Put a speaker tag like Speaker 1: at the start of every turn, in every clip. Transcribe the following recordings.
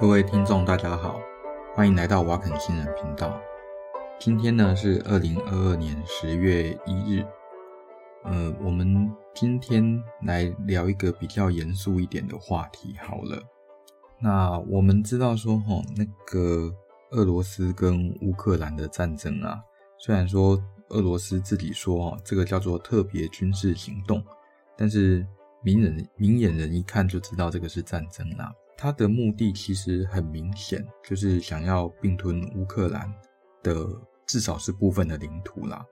Speaker 1: 各位听众，大家好，欢迎来到瓦肯新人频道。今天呢是二零二二年十月一日，呃，我们今天来聊一个比较严肃一点的话题。好了，那我们知道说，哈，那个俄罗斯跟乌克兰的战争啊，虽然说俄罗斯自己说，哈，这个叫做特别军事行动，但是明人明眼人一看就知道这个是战争啦。他的目的其实很明显，就是想要并吞乌克兰的至少是部分的领土啦。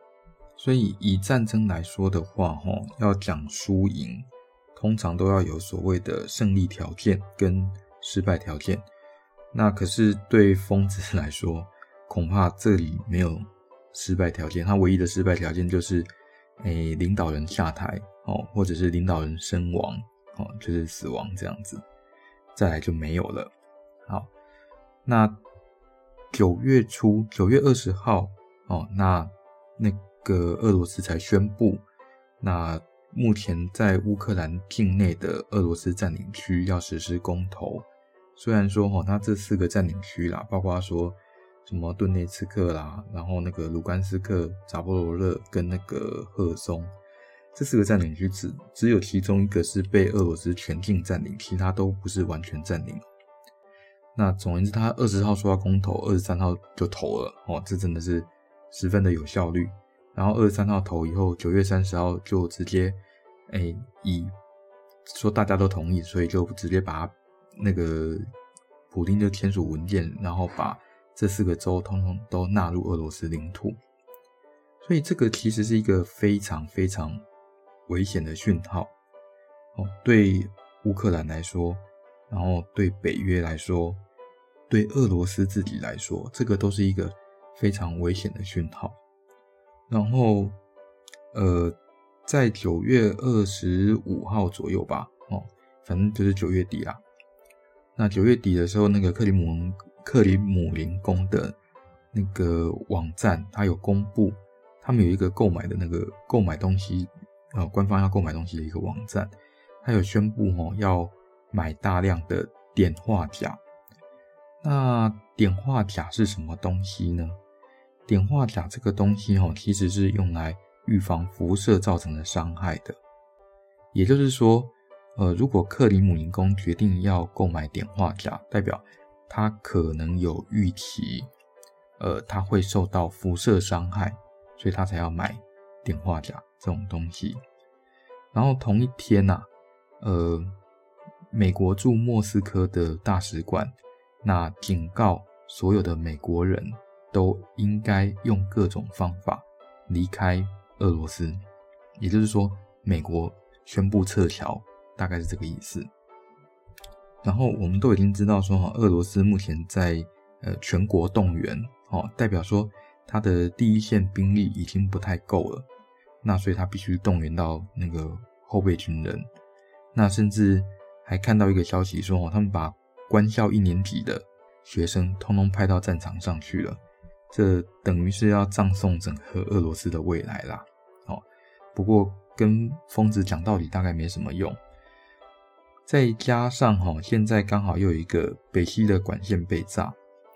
Speaker 1: 所以以战争来说的话，哈，要讲输赢，通常都要有所谓的胜利条件跟失败条件。那可是对疯子来说，恐怕这里没有失败条件。他唯一的失败条件就是，诶、领导人下台哦，或者是领导人身亡哦，就是死亡这样子。再来就没有了。好，那九月初，九月二十号哦，那那个俄罗斯才宣布，那目前在乌克兰境内的俄罗斯占领区要实施公投。虽然说哈，它这四个占领区啦，包括说什么顿内茨克啦，然后那个卢甘斯克、扎波罗热跟那个赫松。这四个占领区只只有其中一个是被俄罗斯全境占领，其他都不是完全占领。那总而言之，他二十号说要公投，二十三号就投了哦，这真的是十分的有效率。然后二十三号投以后，九月三十号就直接，哎，以说大家都同意，所以就直接把那个普丁就签署文件，然后把这四个州通通都纳入俄罗斯领土。所以这个其实是一个非常非常。危险的讯号，哦，对乌克兰来说，然后对北约来说，对俄罗斯自己来说，这个都是一个非常危险的讯号。然后，呃，在九月二十五号左右吧，哦，反正就是九月底啦。那九月底的时候，那个克里姆克里姆林宫的那个网站，它有公布，他们有一个购买的那个购买东西。呃，官方要购买东西的一个网站，它有宣布哦，要买大量的碘化钾。那碘化钾是什么东西呢？碘化钾这个东西哦，其实是用来预防辐射造成的伤害的。也就是说，呃，如果克里姆林宫决定要购买碘化钾，代表他可能有预期，呃，他会受到辐射伤害，所以他才要买碘化钾。这种东西，然后同一天呐、啊，呃，美国驻莫斯科的大使馆那警告所有的美国人都应该用各种方法离开俄罗斯，也就是说，美国宣布撤侨，大概是这个意思。然后我们都已经知道说，哈，俄罗斯目前在呃全国动员，哦，代表说他的第一线兵力已经不太够了。那所以他必须动员到那个后备军人，那甚至还看到一个消息说，哦，他们把官校一年级的学生通通派到战场上去了，这等于是要葬送整个俄罗斯的未来啦。哦，不过跟疯子讲道理大概没什么用，再加上哈，现在刚好又有一个北溪的管线被炸，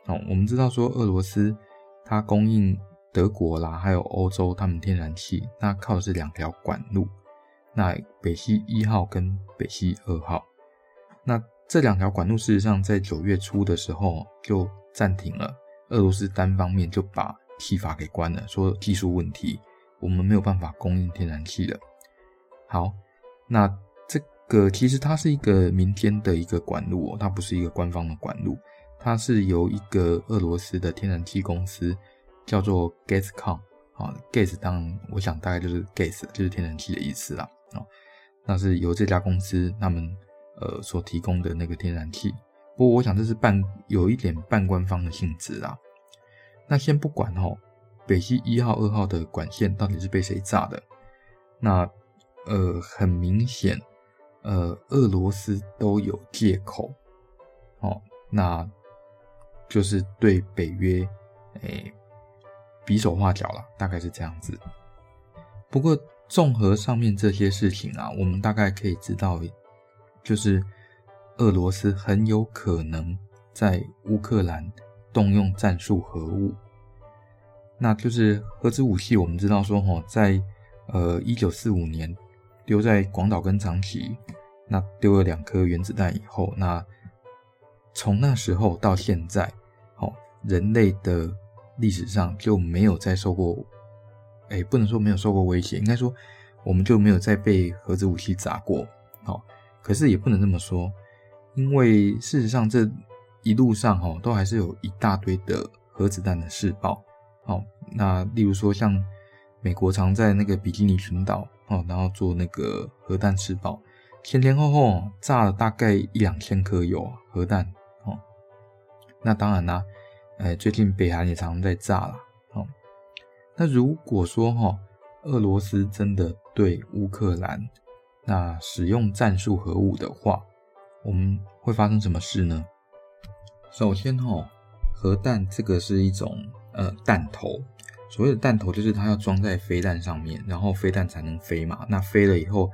Speaker 1: 哦，我们知道说俄罗斯它供应。德国啦，还有欧洲，他们天然气那靠的是两条管路，那北溪一号跟北溪二号，那这两条管路事实上在九月初的时候就暂停了，俄罗斯单方面就把气阀给关了，说技术问题，我们没有办法供应天然气了。好，那这个其实它是一个民间的一个管路哦，它不是一个官方的管路，它是由一个俄罗斯的天然气公司。叫做 Gazcom 啊，gas 当我想大概就是 gas，就是天然气的意思啦啊。那是由这家公司他们呃所提供的那个天然气，不过我想这是半有一点半官方的性质啦。那先不管哦，北溪一号、二号的管线到底是被谁炸的？那呃很明显，呃俄罗斯都有借口哦，那就是对北约诶。比手画脚了，大概是这样子。不过，综合上面这些事情啊，我们大概可以知道，就是俄罗斯很有可能在乌克兰动用战术核武。那就是核子武器，我们知道说，哈，在呃一九四五年丢在广岛跟长崎，那丢了两颗原子弹以后，那从那时候到现在，哦，人类的历史上就没有再受过，哎，不能说没有受过威胁，应该说我们就没有再被核子武器砸过，好。可是也不能这么说，因为事实上这一路上哈都还是有一大堆的核子弹的试爆，哦，那例如说像美国常在那个比基尼群岛哦，然后做那个核弹试爆，前前后后炸了大概一两千颗有核弹哦。那当然啦，哎，最近北韩也常常在炸了哦。那如果说哈俄罗斯真的对乌克兰，那使用战术核武的话，我们会发生什么事呢？首先哈，核弹这个是一种呃弹头，所谓的弹头就是它要装在飞弹上面，然后飞弹才能飞嘛。那飞了以后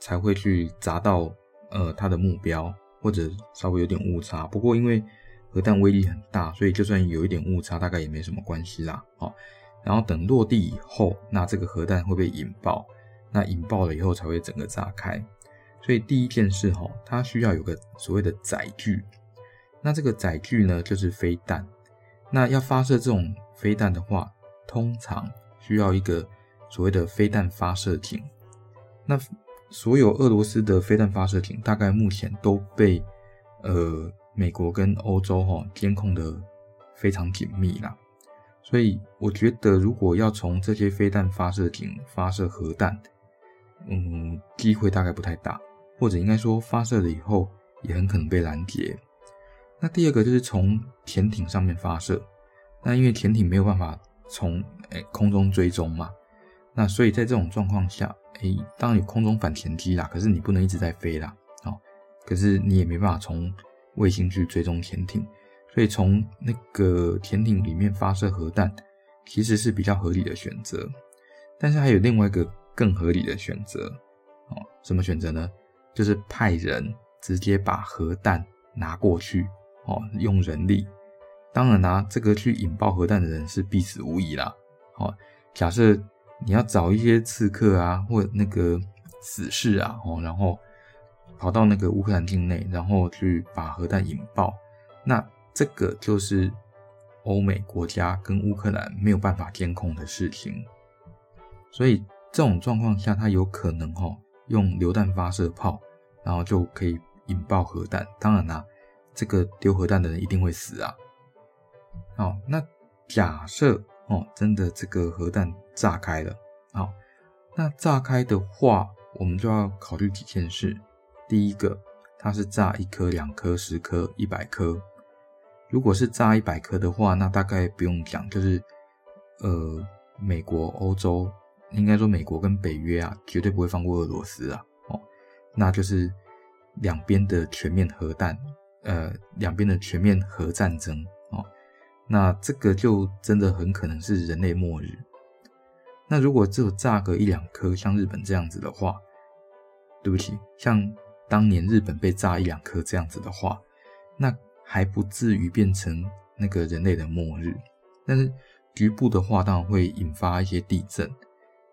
Speaker 1: 才会去砸到呃它的目标，或者稍微有点误差。不过因为核弹威力很大，所以就算有一点误差，大概也没什么关系啦。好，然后等落地以后，那这个核弹会被引爆。那引爆了以后才会整个炸开，所以第一件事哈，它需要有个所谓的载具。那这个载具呢，就是飞弹。那要发射这种飞弹的话，通常需要一个所谓的飞弹发射井。那所有俄罗斯的飞弹发射井，大概目前都被呃美国跟欧洲哈监控得非常紧密啦。所以我觉得，如果要从这些飞弹发射井发射核弹，嗯，机会大概不太大，或者应该说发射了以后也很可能被拦截。那第二个就是从潜艇上面发射，那因为潜艇没有办法从诶、空中追踪嘛，那所以在这种状况下，诶、当然有空中反潜机啦，可是你不能一直在飞啦，哦，可是你也没办法从卫星去追踪潜艇，所以从那个潜艇里面发射核弹其实是比较合理的选择，但是还有另外一个。更合理的选择，哦，什么选择呢？就是派人直接把核弹拿过去，哦，用人力。当然啦，这个去引爆核弹的人是必死无疑啦。哦，假设你要找一些刺客啊，或那个死士啊，哦，然后跑到那个乌克兰境内，然后去把核弹引爆，那这个就是欧美国家跟乌克兰没有办法监控的事情，所以。这种状况下，他有可能哈用榴弹发射炮，然后就可以引爆核弹。当然啦，这个丢核弹的人一定会死啊。好，那假设哦真的这个核弹炸开了，好，那炸开的话，我们就要考虑几件事。第一个，它是炸一颗、两颗、十颗、一百颗。如果是炸一百颗的话，那大概不用讲，就是呃美国、欧洲。应该说，美国跟北约啊，绝对不会放过俄罗斯啊！哦，那就是两边的全面核弹，呃，两边的全面核战争哦。那这个就真的很可能是人类末日。那如果只有炸个一两颗，像日本这样子的话，对不起，像当年日本被炸一两颗这样子的话，那还不至于变成那个人类的末日。但是局部的话，当然会引发一些地震。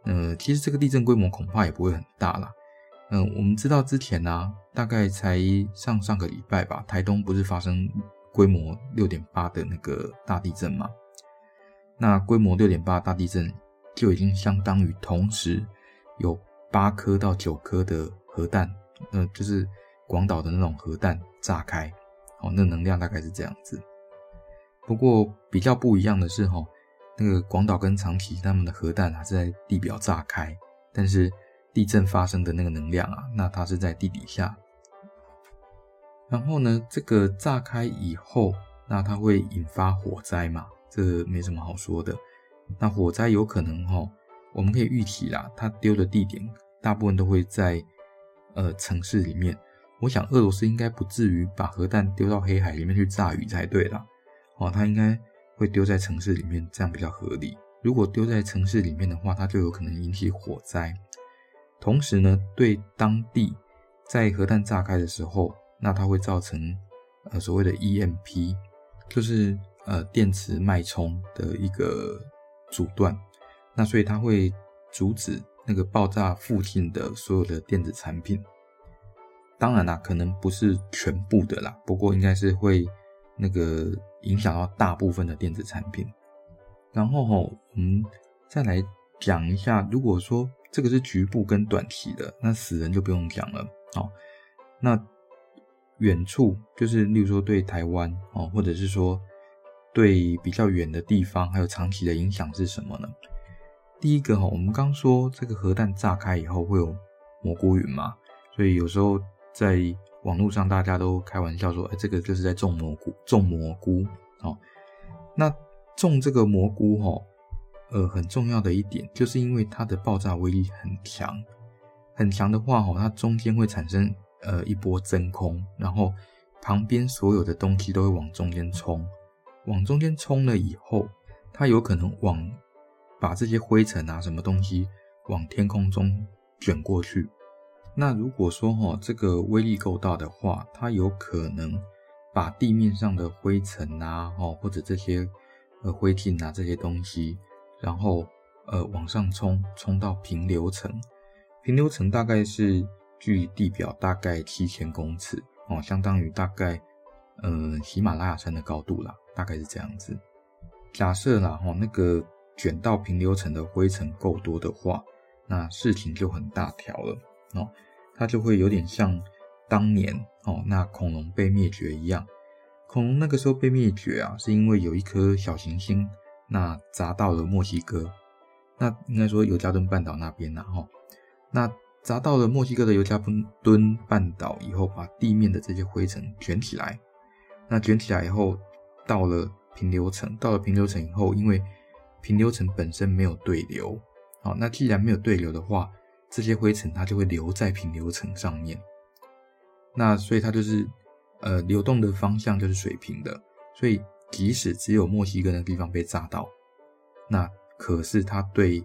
Speaker 1: 呃，其实这个地震规模恐怕也不会很大啦。嗯、我们知道之前呢、大概才上上个礼拜吧，台东不是发生规模六点八的那个大地震吗？那规模六点八大地震就已经相当于同时有八颗到九颗的核弹，呃，就是广岛的那种核弹炸开，哦，那能量大概是这样子。不过比较不一样的是，哈。那个广岛跟长崎他们的核弹还是在地表炸开，但是地震发生的那个能量啊，那它是在地底下。然后呢，这个炸开以后，那它会引发火灾嘛？这没什么好说的。那火灾有可能齁，我们可以预期啦，它丢的地点大部分都会在呃城市里面。我想俄罗斯应该不至于把核弹丢到黑海里面去炸鱼才对啦。哦，它应该。会丢在城市里面，这样比较合理。如果丢在城市里面的话，它就有可能引起火灾。同时呢，对当地在核弹炸开的时候，那它会造成呃所谓的 EMP，就是呃电磁脉冲的一个阻断，那所以它会阻止那个爆炸附近的所有的电子产品。当然啦，可能不是全部的啦，不过应该是会那个影响到大部分的电子产品。然后吼，我们再来讲一下，如果说这个是局部跟短期的，那死人就不用讲了。哦，那远处就是，例如说对台湾哦，或者是说对比较远的地方，还有长期的影响是什么呢？第一个哈，我们刚说这个核弹炸开以后会有蘑菇云嘛，所以有时候在网络上大家都开玩笑说，哎，这个就是在种蘑菇，种蘑菇。哦，那种这个蘑菇哈，呃，很重要的一点就是因为它的爆炸威力很强。很强的话，哈，它中间会产生呃一波真空，然后旁边所有的东西都会往中间冲，往中间冲了以后，它有可能往把这些灰尘啊什么东西往天空中卷过去。那如果说哈这个威力够大的话，它有可能把地面上的灰尘啊，哦或者这些呃灰烬啊这些东西，然后呃往上冲，冲到平流层。平流层大概是距离地表大概七千公尺哦，相当于大概嗯、呃、喜马拉雅山的高度啦，大概是这样子。假设啦哈，那个卷到平流层的灰尘够多的话，那事情就很大条了哦，它就会有点像当年哦那恐龙被灭绝一样。恐龙那个时候被灭绝啊，是因为有一颗小行星那砸到了墨西哥，那应该说尤加敦半岛那边啦哈。那砸到了墨西哥的尤加敦半岛以后，把地面的这些灰尘卷起来。那卷起来以后，到了平流层，到了平流层以后，因为平流层本身没有对流，好，那既然没有对流的话，这些灰尘它就会留在平流层上面。那所以它就是呃流动的方向就是水平的，所以即使只有墨西哥那个地方被炸到，那可是它对。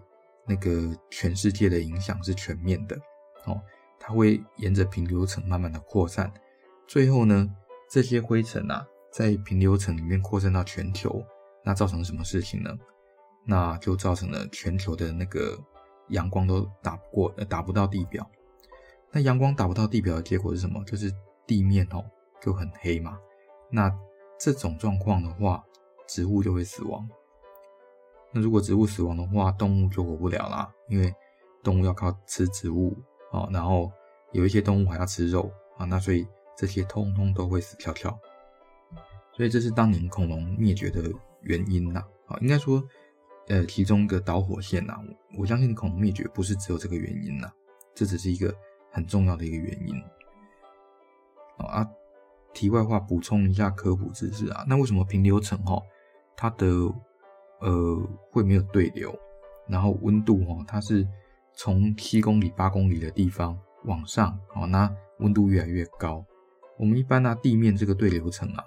Speaker 1: 那个全世界的影响是全面的，哦，它会沿着平流层慢慢的扩散，最后呢，这些灰尘啊，在平流层里面扩散到全球，那造成什么事情呢？那就造成了全球的那个阳光都打不过，呃，打不到地表。那阳光打不到地表的结果是什么？就是地面哦就很黑嘛。那这种状况的话，植物就会死亡。那如果植物死亡的话，动物就活不了啦，因为动物要靠吃植物啊，然后有一些动物还要吃肉啊，那所以这些通通都会死翘翘。所以这是当年恐龙灭绝的原因呐，啊，应该说，呃，其中一个导火线呐，我相信恐龙灭绝不是只有这个原因呐，这只是一个很重要的一个原因。啊，题外话补充一下科普知识啊，那为什么平流层哈，它的呃，会没有对流，然后温度哦，它是从七公里、八公里的地方往上，哦，那温度越来越高。我们一般拿地面这个对流层啊，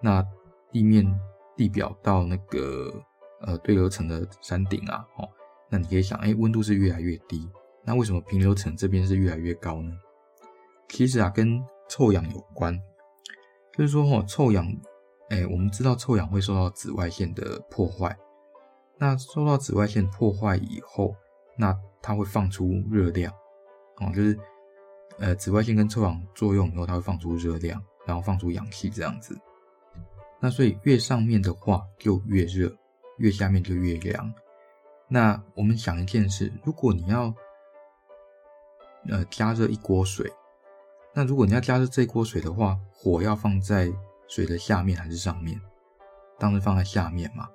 Speaker 1: 那地面地表到那个呃对流层的山顶啊，哦，那你可以想，哎，温度是越来越低，那为什么平流层这边是越来越高呢？其实啊，跟臭氧有关，就是说哦，臭氧，哎，我们知道臭氧会受到紫外线的破坏。那受到紫外线破坏以后，那它会放出热量，哦，就是呃紫外线跟臭氧作用以后，它会放出热量，然后放出氧气这样子。那所以越上面的话就越热，越下面就越凉。那我们想一件事，如果你要呃加热一锅水，那如果你要加热这锅水的话，火要放在水的下面还是上面？当然放在下面嘛。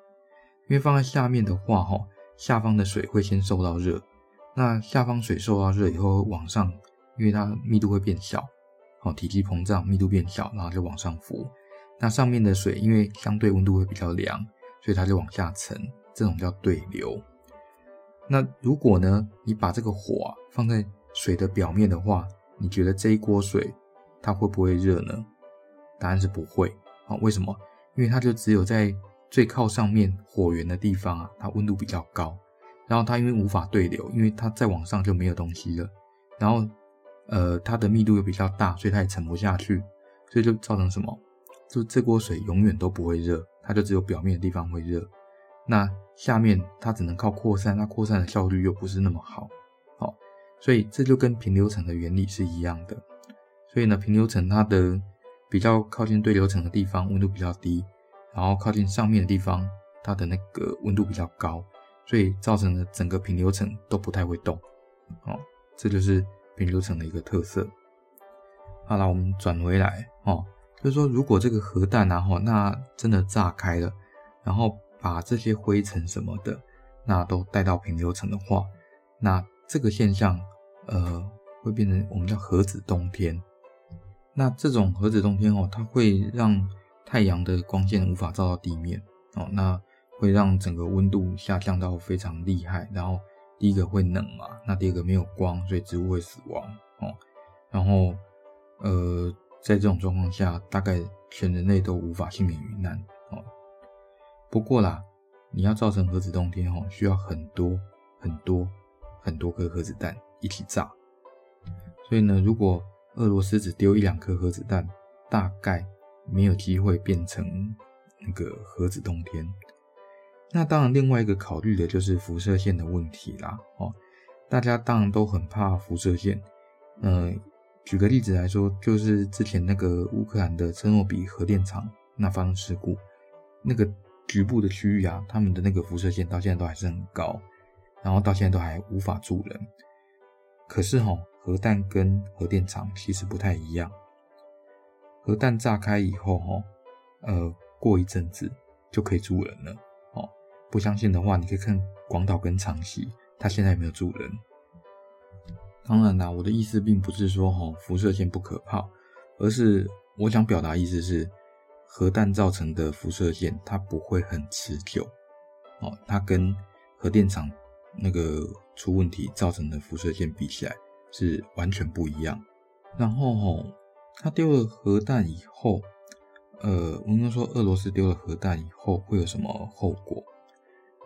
Speaker 1: 因为放在下面的话，哈，下方的水会先受到热，那下方水受到热以后往上，因为它密度会变小，哦，体积膨胀，密度变小，然后就往上浮。那上面的水因为相对温度会比较凉，所以它就往下沉，这种叫对流。那如果呢，你把这个火啊放在水的表面的话，你觉得这一锅水它会不会热呢？答案是不会。啊，为什么？因为它就只有在最靠上面火源的地方啊，它温度比较高，然后它因为无法对流，因为它再往上就没有东西了，然后呃它的密度又比较大，所以它也沉不下去，所以就造成什么就这锅水永远都不会热，它就只有表面的地方会热，那下面它只能靠扩散，那扩散的效率又不是那么好，好，所以这就跟平流层的原理是一样的。所以呢，平流层它的比较靠近对流层的地方温度比较低，然后靠近上面的地方它的那个温度比较高，所以造成了整个平流层都不太会动，哦，这就是平流层的一个特色。好了，我们转回来哦，就是说如果这个核弹然后那真的炸开了，然后把这些灰尘什么的那都带到平流层的话，那这个现象呃会变成我们叫核子冬天。那这种核子冬天哦，它会让太阳的光线无法照到地面哦，那会让整个温度下降到非常厉害。然后第一个会冷嘛，那第二个没有光，所以植物会死亡哦。然后呃，在这种状况下，大概全人类都无法幸免于难哦。不过啦，你要造成核子冬天哦，需要很多很多很多颗核子弹一起炸。所以呢，如果俄罗斯只丢一两颗核子弹，大概没有机会变成那个核子冬天。那当然，另外一个考虑的就是辐射线的问题啦。哦，大家当然都很怕辐射线。嗯、举个例子来说，就是之前那个乌克兰的车诺比核电厂那发生事故，那个局部的区域啊，他们的那个辐射线到现在都还是很高，然后到现在都还无法住人。可是哈、哦。核弹跟核电厂其实不太一样。核弹炸开以后，哈，呃，过一阵子就可以住人了。哦，不相信的话，你可以看广岛跟长崎，它现在有没有住人？当然啦，我的意思并不是说哈辐射线不可怕，而是我想表达意思是，核弹造成的辐射线它不会很持久。哦，它跟核电厂那个出问题造成的辐射线比起来。是完全不一样。然后吼，他丢了核弹以后，呃，我们说俄罗斯丢了核弹以后会有什么后果？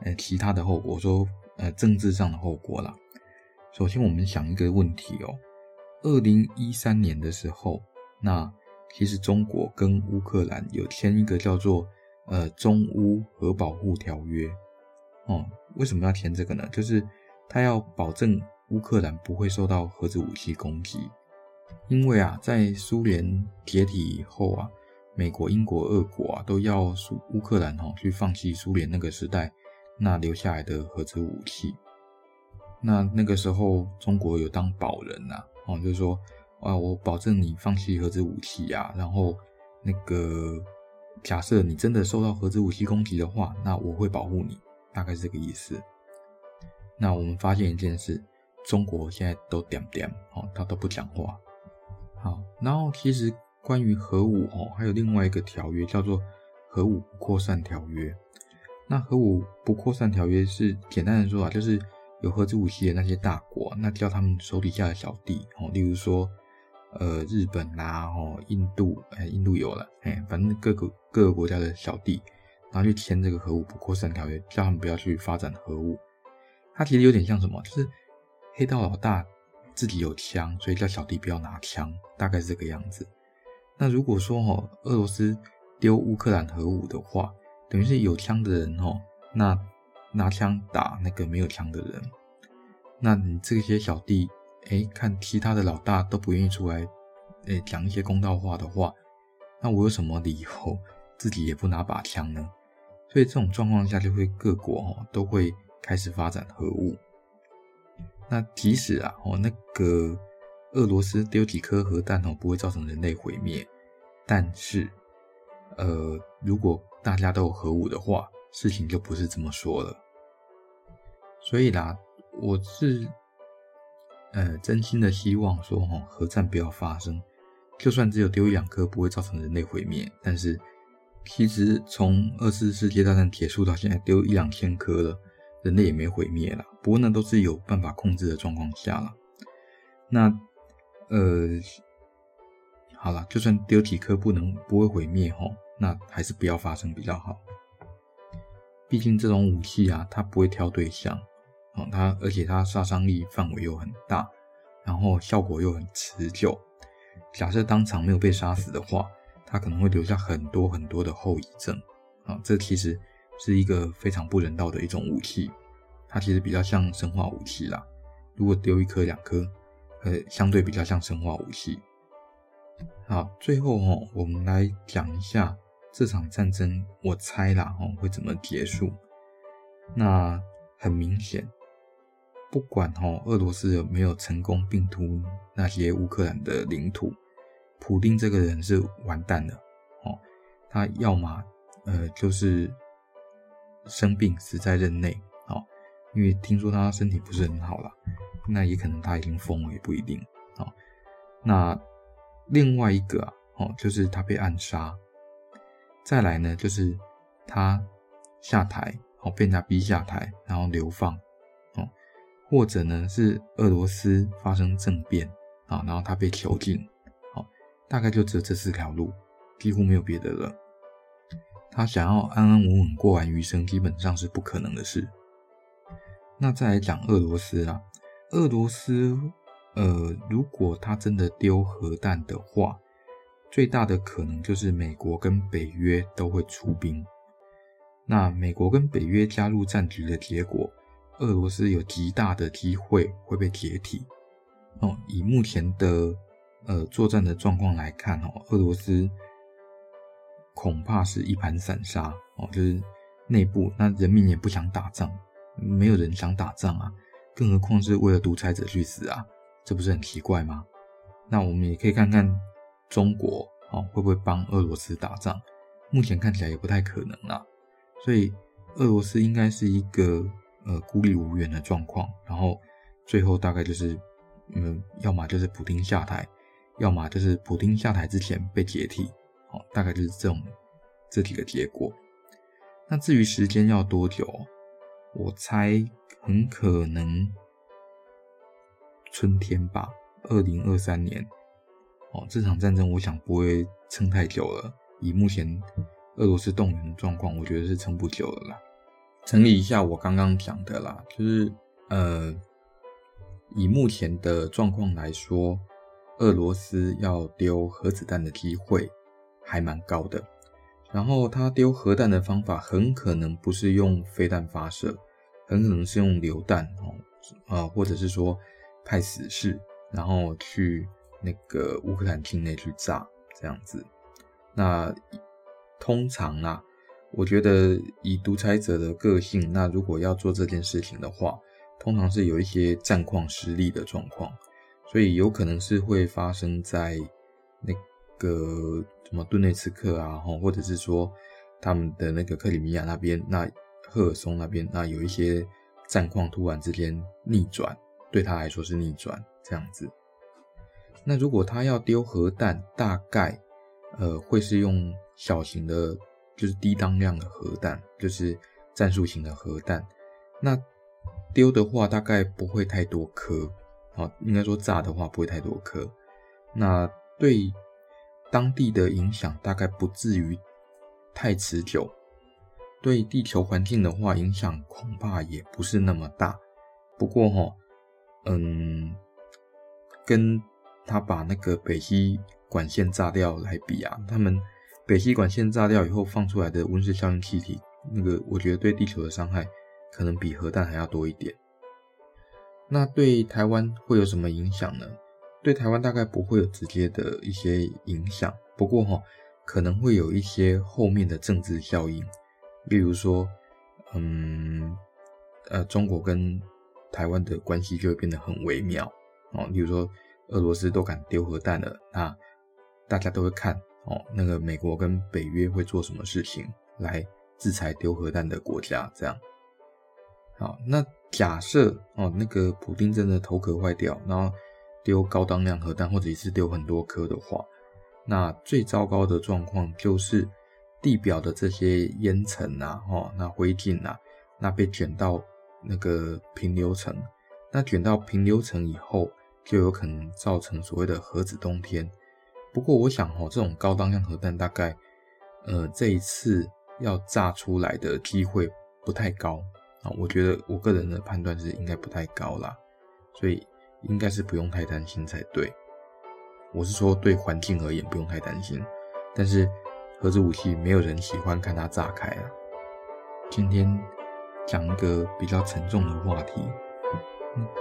Speaker 1: 呃，其他的后果，说呃政治上的后果啦。首先，我们想一个问题哦，二零一三年的时候，那其实中国跟乌克兰有签一个叫做呃中乌核保护条约。哦，为什么要签这个呢？就是他要保证。乌克兰不会受到核子武器攻击，因为啊，在苏联解体以后啊，美国、英国、俄国啊都要苏乌克兰哈去放弃苏联那个时代那留下来的核子武器。那那个时候，中国有当保人呐，哦，就是说啊，我保证你放弃核子武器呀，然后那个假设你真的受到核子武器攻击的话，那我会保护你，大概是这个意思。那我们发现一件事。中国现在都点点哦，他都不讲话。好，然后其实关于核武哦，还有另外一个条约叫做《核武不扩散条约》。那核武不扩散条约是简单的说啊，就是有核子武器的那些大国，那叫他们手底下的小弟哦，例如说呃日本啦，哦印度，哎印度有了，哎反正各个各个国家的小弟，然后去签这个核武不扩散条约，叫他们不要去发展核武。它其实有点像什么，就是。黑道老大自己有枪，所以叫小弟不要拿枪，大概是这个样子。那如果说哦，俄罗斯丢乌克兰核武的话，等于是有枪的人哦，那拿枪打那个没有枪的人。那你这些小弟，哎，看其他的老大都不愿意出来，哎，讲一些公道话的话，那我有什么理由自己也不拿把枪呢？所以这种状况下，就会各国哦都会开始发展核武。那即使啊，哦，那个俄罗斯丢几颗核弹哦，不会造成人类毁灭，但是，呃，如果大家都有核武的话，事情就不是这么说了。所以啦，我是呃真心的希望说，哦，核战不要发生，就算只有丢一两颗，不会造成人类毁灭，但是其实从二次世界大战结束到现在，丢一两千颗了。人类也没毁灭了，不过那都是有办法控制的状况下了。那呃，好了，就算丢几颗不能不会毁灭吼，那还是不要发生比较好。毕竟这种武器啊，它不会挑对象，哦，它而且它杀伤力范围又很大，然后效果又很持久。假设当场没有被杀死的话，它可能会留下很多很多的后遗症啊。这其实是一个非常不人道的一种武器，它其实比较像生化武器啦。如果丢一颗两颗，呃，相对比较像生化武器。好，最后哦，我们来讲一下这场战争，我猜啦哦，会怎么结束？那很明显，不管哦，俄罗斯有没有成功并吞那些乌克兰的领土，普丁这个人是完蛋了哦。他要么呃就是生病死在任内哦，因为听说他身体不是很好啦，那也可能他已经疯了，也不一定哦。那另外一个啊，哦，就是他被暗杀。再来呢，就是他下台，哦，被人家逼下台，然后流放，或者呢是俄罗斯发生政变啊，然后他被囚禁，好，大概就只有这四条路，几乎没有别的了。他想要安安稳稳过完余生，基本上是不可能的事。那再来讲俄罗斯啊，俄罗斯。呃，如果他真的丢核弹的话，最大的可能就是美国跟北约都会出兵。那美国跟北约加入战局的结果，俄罗斯有极大的机会会被解体。哦，以目前的呃作战的状况来看，哦，俄罗斯恐怕是一盘散沙。哦，就是内部那人民也不想打仗，没有人想打仗啊，更何况是为了独裁者去死啊。这不是很奇怪吗？那我们也可以看看中国啊，会不会帮俄罗斯打仗？目前看起来也不太可能啦。所以俄罗斯应该是一个呃孤立无援的状况。然后最后大概就是嗯，要么就是普丁下台，要么就是普丁下台之前被解体。哦，大概就是这种这几个结果。那至于时间要多久，我猜很可能。春天吧，二零二三年。哦，这场战争我想不会撑太久了。以目前俄罗斯动员的状况，我觉得是撑不久了啦。整理一下我刚刚讲的啦，就是呃，以目前的状况来说，俄罗斯要丢核子弹的机会还蛮高的。然后他丢核弹的方法很可能不是用飞弹发射，很可能是用榴弹哦，啊、呃，或者是说。派死士，然后去那个乌克兰境内去炸，这样子。那通常啊，我觉得以独裁者的个性，那如果要做这件事情的话，通常是有一些战况失利的状况，所以有可能是会发生在那个什么顿内茨克啊，或者是说他们的那个克里米亚那边，那赫尔松那边，那有一些战况突然之间逆转。对他来说是逆转这样子。那如果他要丢核弹，大概呃会是用小型的，就是低当量的核弹，就是战术型的核弹。那丢的话，大概不会太多颗，啊，应该说炸的话不会太多颗。那对当地的影响大概不至于太持久。对地球环境的话，影响恐怕也不是那么大。不过哈。嗯，跟他把那个北溪管线炸掉来比啊，他们北溪管线炸掉以后放出来的温室效应气体，那个我觉得对地球的伤害可能比核弹还要多一点。那对台湾会有什么影响呢？对台湾大概不会有直接的一些影响，不过哈，可能会有一些后面的政治效应，例如说，嗯，呃，中国跟台湾的关系就会变得很微妙哦，比如说俄罗斯都敢丢核弹了，那大家都会看哦，那个美国跟北约会做什么事情来制裁丢核弹的国家？这样。好，那假设哦，那个普丁真的头壳坏掉，然后丢高当量核弹，或者一次丢很多颗的话，那最糟糕的状况就是地表的这些烟尘啊，哦，那灰烬啊，那被卷到。那个平流层，那卷到平流层以后，就有可能造成所谓的核子冬天。不过，我想哦，这种高当量核弹大概，呃，这一次要炸出来的机会不太高啊。我觉得我个人的判断是应该不太高啦，所以应该是不用太担心才对。我是说，对环境而言不用太担心，但是核子武器没有人喜欢看它炸开啊。今天讲一个比较沉重的话题，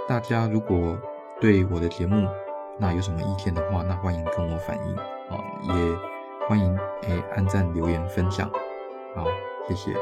Speaker 1: 大家如果对我的节目那有什么意见的话，那欢迎跟我反映啊，也欢迎诶按赞、留言、分享，好，谢谢。